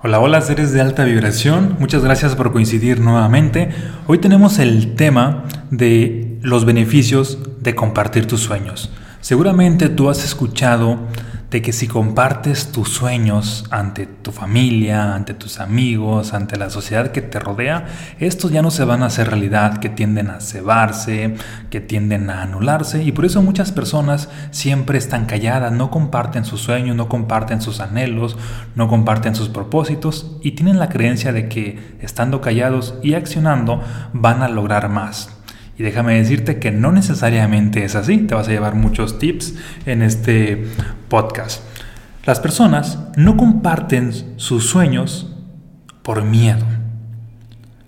Hola, hola seres de alta vibración, muchas gracias por coincidir nuevamente. Hoy tenemos el tema de los beneficios de compartir tus sueños. Seguramente tú has escuchado de que si compartes tus sueños ante tu familia, ante tus amigos, ante la sociedad que te rodea, estos ya no se van a hacer realidad, que tienden a cebarse, que tienden a anularse y por eso muchas personas siempre están calladas, no comparten sus sueños, no comparten sus anhelos, no comparten sus propósitos y tienen la creencia de que estando callados y accionando van a lograr más. Y déjame decirte que no necesariamente es así. Te vas a llevar muchos tips en este podcast. Las personas no comparten sus sueños por miedo.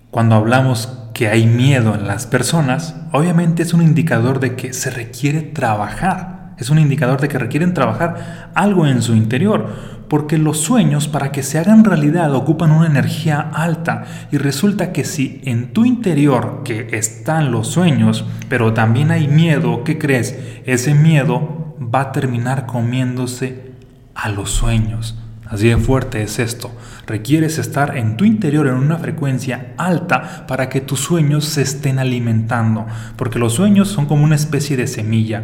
Cuando hablamos que hay miedo en las personas, obviamente es un indicador de que se requiere trabajar. Es un indicador de que requieren trabajar algo en su interior porque los sueños para que se hagan realidad ocupan una energía alta y resulta que si en tu interior que están los sueños, pero también hay miedo, ¿qué crees? Ese miedo va a terminar comiéndose a los sueños. Así de fuerte es esto. Requieres estar en tu interior en una frecuencia alta para que tus sueños se estén alimentando, porque los sueños son como una especie de semilla.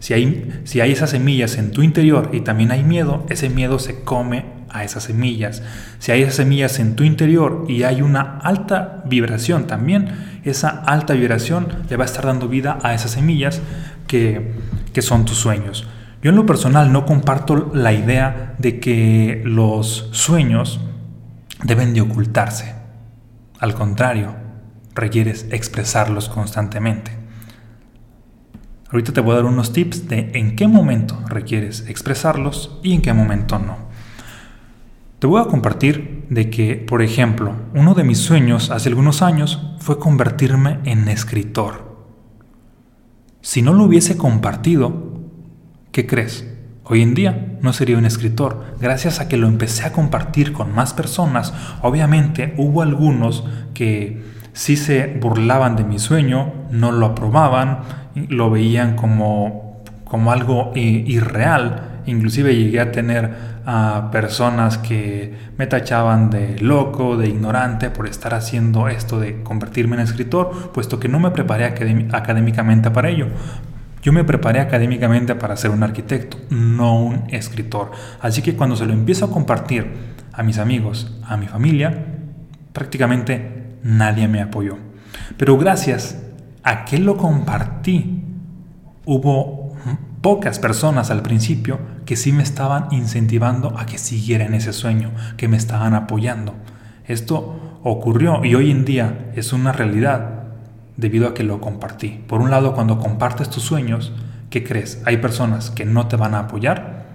Si hay, si hay esas semillas en tu interior y también hay miedo, ese miedo se come a esas semillas. Si hay esas semillas en tu interior y hay una alta vibración también, esa alta vibración le va a estar dando vida a esas semillas que, que son tus sueños. Yo en lo personal no comparto la idea de que los sueños deben de ocultarse. Al contrario, requieres expresarlos constantemente. Ahorita te voy a dar unos tips de en qué momento requieres expresarlos y en qué momento no. Te voy a compartir de que, por ejemplo, uno de mis sueños hace algunos años fue convertirme en escritor. Si no lo hubiese compartido, ¿qué crees? Hoy en día no sería un escritor. Gracias a que lo empecé a compartir con más personas, obviamente hubo algunos que sí se burlaban de mi sueño, no lo aprobaban, lo veían como, como algo irreal. Inclusive llegué a tener a personas que me tachaban de loco, de ignorante por estar haciendo esto de convertirme en escritor, puesto que no me preparé académicamente para ello. Yo me preparé académicamente para ser un arquitecto, no un escritor. Así que cuando se lo empiezo a compartir a mis amigos, a mi familia, prácticamente nadie me apoyó. Pero gracias a que lo compartí, hubo pocas personas al principio que sí me estaban incentivando a que siguiera en ese sueño, que me estaban apoyando. Esto ocurrió y hoy en día es una realidad debido a que lo compartí. Por un lado, cuando compartes tus sueños, ¿qué crees? Hay personas que no te van a apoyar.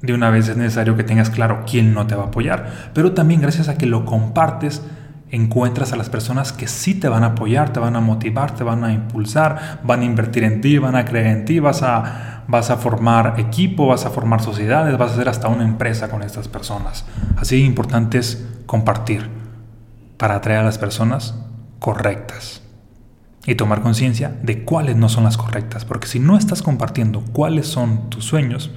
De una vez es necesario que tengas claro quién no te va a apoyar, pero también gracias a que lo compartes, encuentras a las personas que sí te van a apoyar, te van a motivar, te van a impulsar, van a invertir en ti, van a creer en ti, vas a, vas a formar equipo, vas a formar sociedades, vas a hacer hasta una empresa con estas personas. Así de importante es compartir para atraer a las personas correctas y tomar conciencia de cuáles no son las correctas, porque si no estás compartiendo cuáles son tus sueños,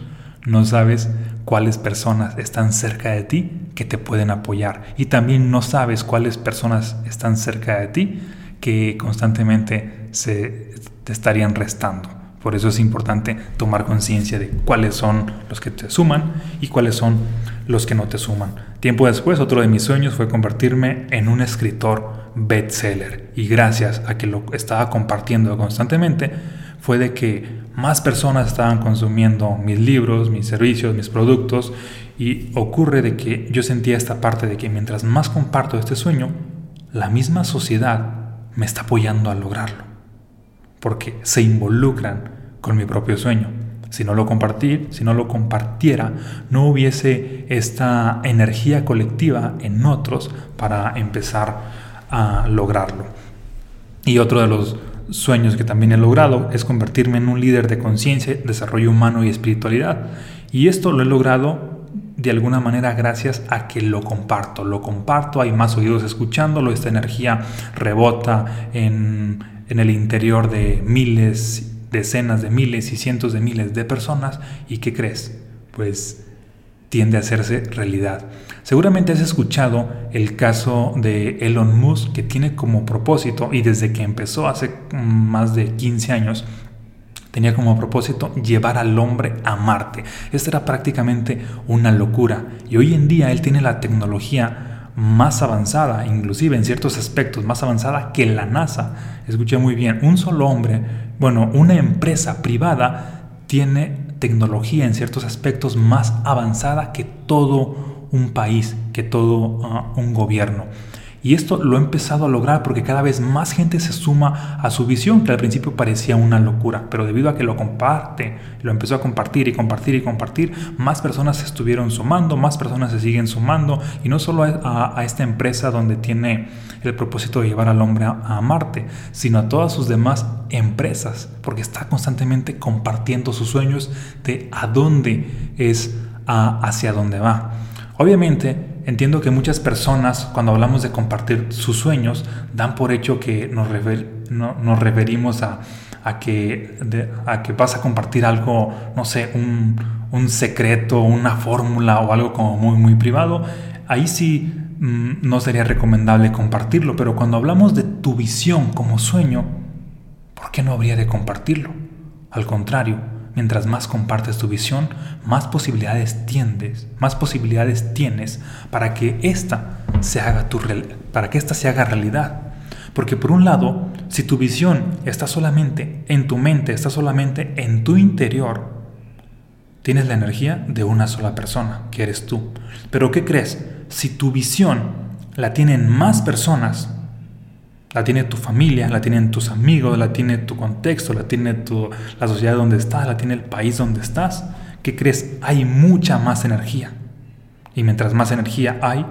no sabes cuáles personas están cerca de ti que te pueden apoyar y también no sabes cuáles personas están cerca de ti que constantemente se te estarían restando. Por eso es importante tomar conciencia de cuáles son los que te suman y cuáles son los que no te suman. Tiempo después, otro de mis sueños fue convertirme en un escritor bestseller. Y gracias a que lo estaba compartiendo constantemente, fue de que más personas estaban consumiendo mis libros, mis servicios, mis productos y ocurre de que yo sentía esta parte de que mientras más comparto este sueño, la misma sociedad me está apoyando a lograrlo, porque se involucran con mi propio sueño. Si no lo compartí, si no lo compartiera, no hubiese esta energía colectiva en otros para empezar a lograrlo. Y otro de los sueños que también he logrado es convertirme en un líder de conciencia, desarrollo humano y espiritualidad. Y esto lo he logrado de alguna manera gracias a que lo comparto. Lo comparto, hay más oídos escuchándolo, esta energía rebota en, en el interior de miles, decenas de miles y cientos de miles de personas. ¿Y qué crees? Pues tiende a hacerse realidad. Seguramente has escuchado el caso de Elon Musk que tiene como propósito, y desde que empezó hace más de 15 años, tenía como propósito llevar al hombre a Marte. Esta era prácticamente una locura. Y hoy en día él tiene la tecnología más avanzada, inclusive en ciertos aspectos más avanzada que la NASA. Escuché muy bien, un solo hombre, bueno, una empresa privada tiene tecnología en ciertos aspectos más avanzada que todo un país, que todo ah, un gobierno. Y esto lo he empezado a lograr porque cada vez más gente se suma a su visión, que al principio parecía una locura, pero debido a que lo comparte, lo empezó a compartir y compartir y compartir, más personas se estuvieron sumando, más personas se siguen sumando, y no solo a, esta empresa donde tiene el propósito de llevar al hombre a, Marte, sino a todas sus demás empresas, porque está constantemente compartiendo sus sueños de a dónde es, hacia dónde va. Obviamente, Entiendo que muchas personas, cuando hablamos de compartir sus sueños, dan por hecho que nos, referimos a, que, a que vas a compartir algo, no sé, un, un secreto, una fórmula o algo como muy, muy privado. Ahí sí mm, no sería recomendable compartirlo, pero cuando hablamos de tu visión como sueño, ¿por qué no habría de compartirlo? Al contrario, Mientras más compartes tu visión, más posibilidades tienes, más posibilidades tienes para que esta se haga para que esta se haga realidad. Porque por un lado, si tu visión está solamente en tu mente, está solamente en tu interior, tienes la energía de una sola persona, que eres tú. Pero ¿qué crees? Si tu visión la tienen más personas, la tiene tu familia, la tienen tus amigos, la tiene tu contexto, la tiene tu, la sociedad donde estás, la tiene el país donde estás. ¿Qué crees? Hay mucha más energía. Y mientras más energía hay,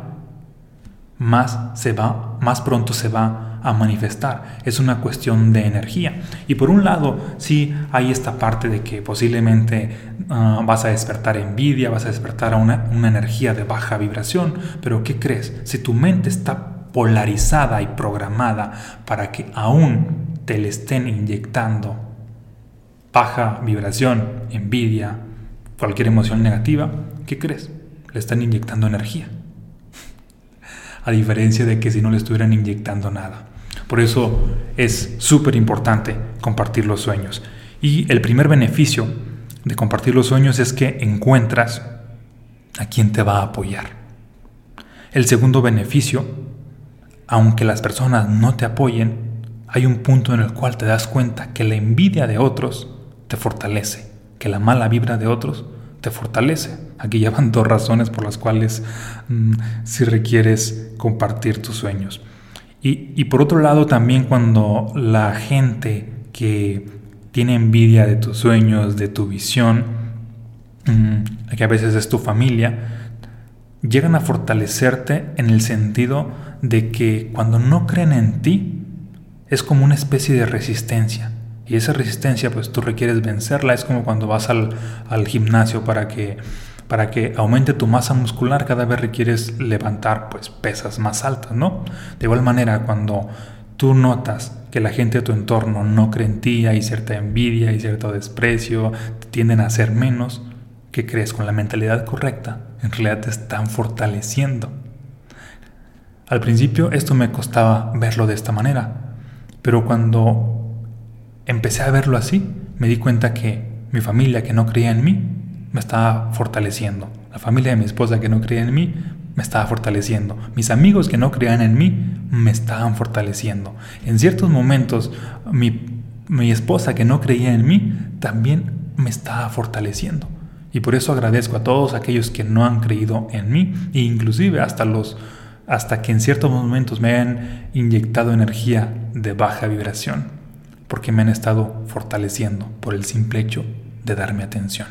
más se va, más pronto se va a manifestar. Es una cuestión de energía. Y por un lado, sí hay esta parte de que posiblemente ah, vas a despertar envidia, vas a despertar una, una energía de baja vibración. Pero ¿qué crees? Si tu mente está polarizada y programada para que aún te le estén inyectando baja vibración, envidia, cualquier emoción negativa, ¿qué crees? Le están inyectando energía. A diferencia de que si no le estuvieran inyectando nada. Por eso es súper importante compartir los sueños. Y el primer beneficio de compartir los sueños es que encuentras a quien te va a apoyar. El segundo beneficio aunque las personas no te apoyen, hay un punto en el cual te das cuenta que la envidia de otros te fortalece, que la mala vibra de otros te fortalece. Aquí ya van dos razones por las cuales mm, si requieres compartir tus sueños. Y, por otro lado también cuando la gente que tiene envidia de tus sueños, de tu visión, mm, que a veces es tu familia, llegan a fortalecerte en el sentido de que cuando no creen en ti, es como una especie de resistencia. Y esa resistencia, pues tú requieres vencerla. Es como cuando vas al, gimnasio para que, para que aumente tu masa muscular, cada vez requieres levantar pues pesas más altas, ¿no? De igual manera, cuando tú notas que la gente de tu entorno no cree en ti, hay cierta envidia, y cierto desprecio, tienden a ser menos, ¿qué crees? Con la mentalidad correcta, en realidad te están fortaleciendo. Al principio esto me costaba verlo de esta manera, pero cuando empecé a verlo así, me di cuenta que mi familia que no creía en mí me estaba fortaleciendo. La familia de mi esposa que no creía en mí me estaba fortaleciendo. Mis amigos que no creían en mí me estaban fortaleciendo. En ciertos momentos mi, mi esposa que no creía en mí también me estaba fortaleciendo. Y por eso agradezco a todos aquellos que no han creído en mí e inclusive hasta los hasta que en ciertos momentos me han inyectado energía de baja vibración, porque me han estado fortaleciendo por el simple hecho de darme atención.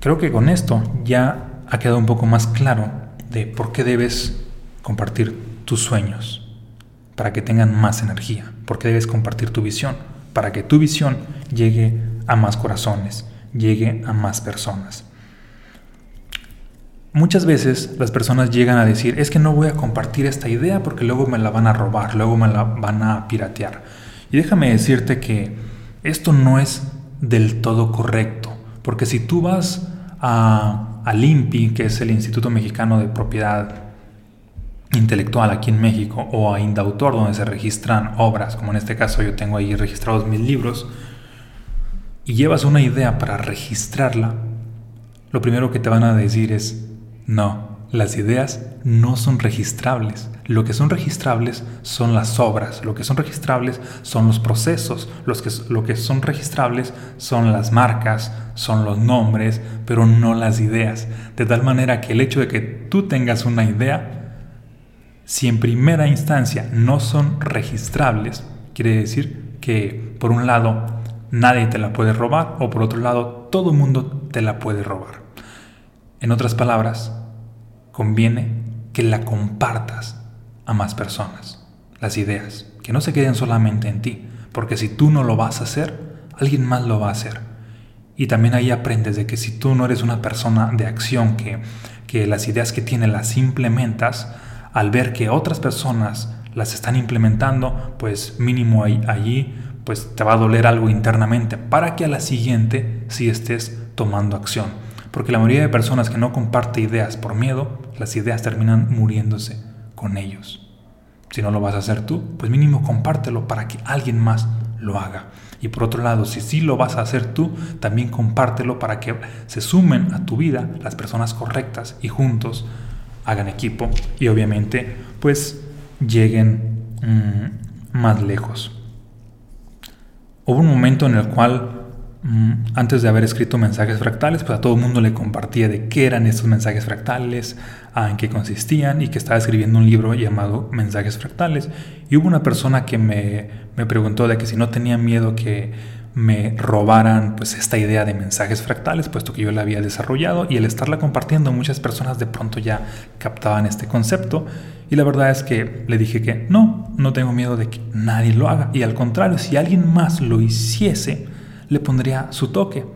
Creo que con esto ya ha quedado un poco más claro de por qué debes compartir tus sueños, para que tengan más energía, por qué debes compartir tu visión, para que tu visión llegue a más corazones, llegue a más personas. Muchas veces las personas llegan a decir, es que no voy a compartir esta idea porque luego me la van a robar, luego me la van a piratear. Y déjame decirte que esto no es del todo correcto. Porque si tú vas a, al INPI, que es el Instituto Mexicano de Propiedad Intelectual aquí en México, o a Indautor, donde se registran obras, como en este caso yo tengo ahí registrados mis libros, y llevas una idea para registrarla, lo primero que te van a decir es, no, las ideas no son registrables. Lo que son registrables son las obras, lo que son registrables son los procesos, los que, lo que son registrables son las marcas, son los nombres, pero no las ideas. De tal manera que el hecho de que tú tengas una idea, si en primera instancia no son registrables, quiere decir que por un lado nadie te la puede robar o por otro lado todo el mundo te la puede robar. En otras palabras, conviene que la compartas a más personas, las ideas, que no se queden solamente en ti, porque si tú no lo vas a hacer, alguien más lo va a hacer. Y también ahí aprendes de que si tú no eres una persona de acción, que, que las ideas que tienes las implementas, al ver que otras personas las están implementando, pues mínimo allí pues te va a doler algo internamente para que a la siguiente sí estés tomando acción. Porque la mayoría de personas que no comparte ideas por miedo, las ideas terminan muriéndose con ellos. Si no lo vas a hacer tú, pues mínimo compártelo para que alguien más lo haga. Y por otro lado, si sí lo vas a hacer tú, también compártelo para que se sumen a tu vida las personas correctas y juntos hagan equipo y obviamente pues lleguen mm, más lejos. Hubo un momento en el cual Mm, antes de haber escrito mensajes fractales, pues a todo el mundo le compartía de qué eran estos mensajes fractales, en qué consistían y que estaba escribiendo un libro llamado Mensajes Fractales. Y hubo una persona que me, me preguntó de que si no tenía miedo que me robaran pues esta idea de mensajes fractales, puesto que yo la había desarrollado y al estarla compartiendo muchas personas de pronto ya captaban este concepto y la verdad es que le dije que no, no tengo miedo de que nadie lo haga y al contrario, si alguien más lo hiciese, le pondría su toque.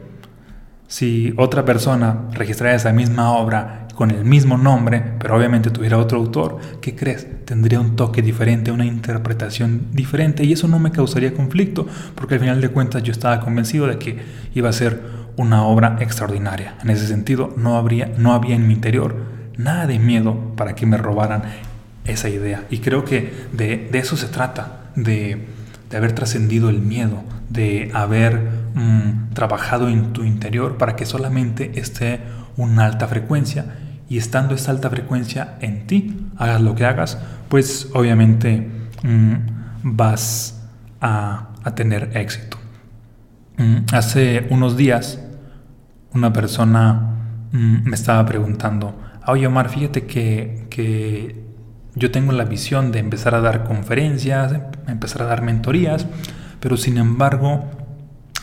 Si otra persona registrara esa misma obra con el mismo nombre, pero obviamente tuviera otro autor, ¿qué crees? Tendría un toque diferente, una interpretación diferente y eso no me causaría conflicto, porque al final de cuentas yo estaba convencido de que iba a ser una obra extraordinaria. En ese sentido, no, habría, no había en mi interior nada de miedo para que me robaran esa idea. Y creo que de, eso se trata, de haber trascendido el miedo, de haber Mm, trabajado en tu interior para que solamente esté una alta frecuencia y estando esa alta frecuencia en ti, hagas lo que hagas, pues obviamente mm, vas a, tener éxito. Mm, hace unos días una persona me estaba preguntando, oye Omar, fíjate que, que yo tengo la visión de empezar a dar conferencias, empezar a dar mentorías, pero sin embargo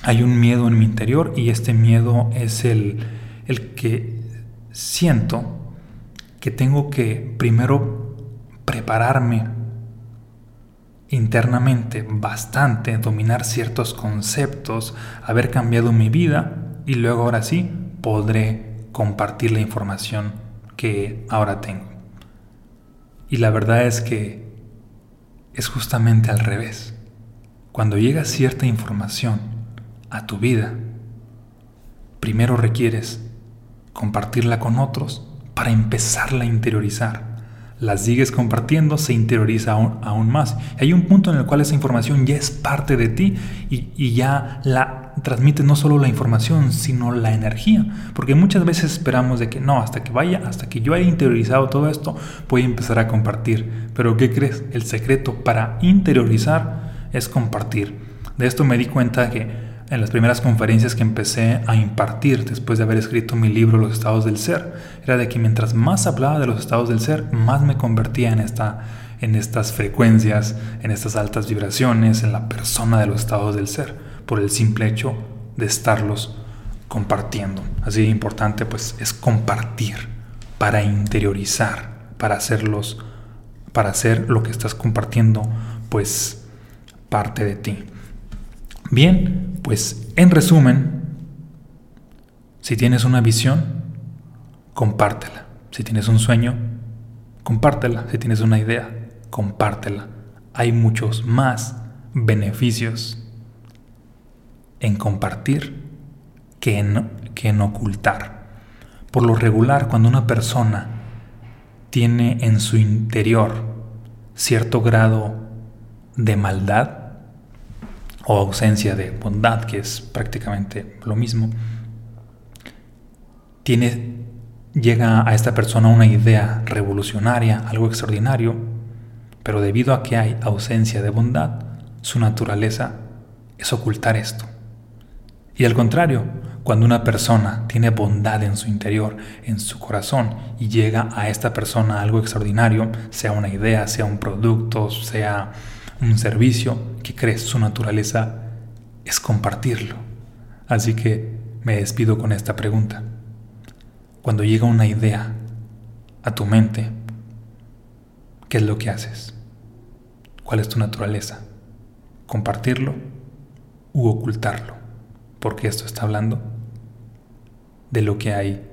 hay un miedo en mi interior y este miedo es el, el que siento que tengo que primero prepararme internamente bastante, dominar ciertos conceptos, haber cambiado mi vida y luego ahora sí podré compartir la información que ahora tengo. Y la verdad es que es justamente al revés. Cuando llega cierta información, a tu vida, primero requieres compartirla con otros para empezarla a interiorizar. La sigues compartiendo, se interioriza aún, más. Hay un punto en el cual esa información ya es parte de ti y, y ya la transmite no solo la información, sino la energía. Porque muchas veces esperamos de que no, hasta que vaya, hasta que yo haya interiorizado todo esto, voy a empezar a compartir. Pero ¿qué crees? El secreto para interiorizar es compartir. De esto me di cuenta que en las primeras conferencias que empecé a impartir después de haber escrito mi libro Los estados del ser, era de que mientras más hablaba de los estados del ser, más me convertía en, esta, en estas frecuencias, en estas altas vibraciones, en la persona de los estados del ser, por el simple hecho de estarlos compartiendo. Así de importante pues es compartir para interiorizar, para hacerlos, para hacer lo que estás compartiendo pues parte de ti. Bien, pues en resumen, si tienes una visión, compártela. Si tienes un sueño, compártela. Si tienes una idea, compártela. Hay muchos más beneficios en compartir que en, que en ocultar. Por lo regular, cuando una persona tiene en su interior cierto grado de maldad o ausencia de bondad, que es prácticamente lo mismo, tiene, llega a esta persona una idea revolucionaria, algo extraordinario, pero debido a que hay ausencia de bondad, su naturaleza es ocultar esto. Y al contrario, cuando una persona tiene bondad en su interior, en su corazón, y llega a esta persona algo extraordinario, sea una idea, sea un producto, sea un servicio, que crees su naturaleza es compartirlo. Así que me despido con esta pregunta. Cuando llega una idea a tu mente, ¿qué es lo que haces? ¿Cuál es tu naturaleza? ¿Compartirlo u ocultarlo? Porque esto está hablando de lo que hay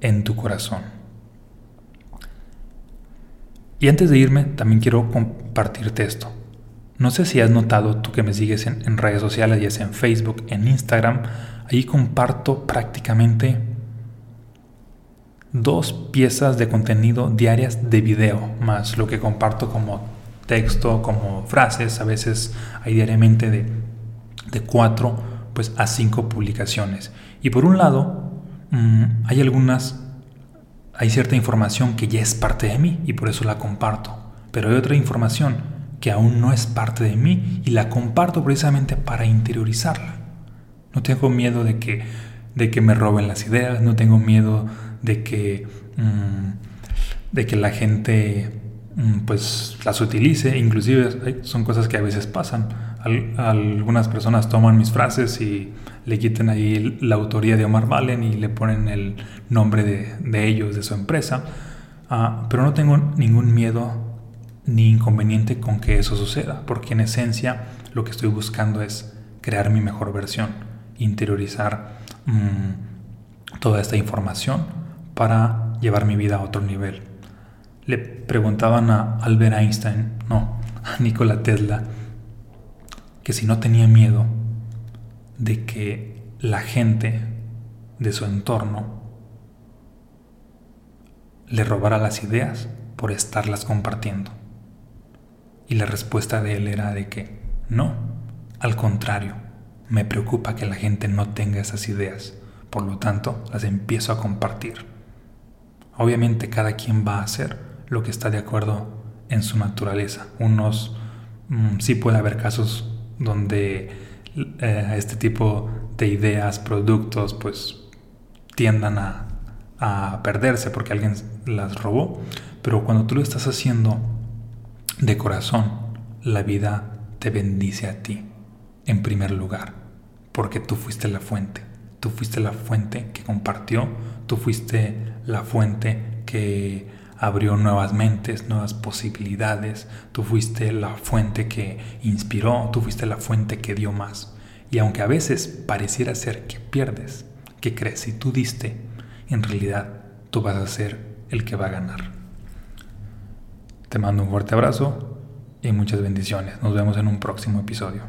en tu corazón. Y antes de irme, también quiero compartirte esto. No sé si has notado, tú que me sigues en, redes sociales, ya sea en Facebook, en Instagram, ahí comparto prácticamente dos piezas de contenido diarias de video, más lo que comparto como texto, como frases, a veces hay diariamente de, de cuatro pues, a cinco publicaciones. Y por un lado, mm, hay algunas, hay cierta información que ya es parte de mí y por eso la comparto, pero hay otra información que aún no es parte de mí y la comparto precisamente para interiorizarla. No tengo miedo de que, de que me roben las ideas, no tengo miedo de que, mm, de que la gente mm, pues las utilice, inclusive son cosas que a veces pasan. Algunas personas toman mis frases y le quiten ahí la autoría de Omar Valen y le ponen el nombre de, ellos, de su empresa. Ah, pero no tengo ningún miedo ni inconveniente con que eso suceda, porque en esencia lo que estoy buscando es crear mi mejor versión, interiorizar mm, toda esta información para llevar mi vida a otro nivel. Le preguntaban a Albert Einstein, no, a Nikola Tesla, que si no tenía miedo de que la gente de su entorno le robara las ideas por estarlas compartiendo. Y la respuesta de él era de que no, al contrario, me preocupa que la gente no tenga esas ideas, por lo tanto las empiezo a compartir. Obviamente cada quien va a hacer lo que está de acuerdo en su naturaleza. Unos mm, sí puede haber casos donde eh, este tipo de ideas, productos, pues tiendan a, a perderse porque alguien las robó. Pero cuando tú lo estás haciendo de corazón, la vida te bendice a ti, en primer lugar, porque tú fuiste la fuente. Tú fuiste la fuente que compartió, tú fuiste la fuente que abrió nuevas mentes, nuevas posibilidades, tú fuiste la fuente que inspiró, tú fuiste la fuente que dio más. Y aunque a veces pareciera ser que pierdes, que crees, si tú diste, en realidad tú vas a ser el que va a ganar. Te mando un fuerte abrazo y muchas bendiciones. Nos vemos en un próximo episodio.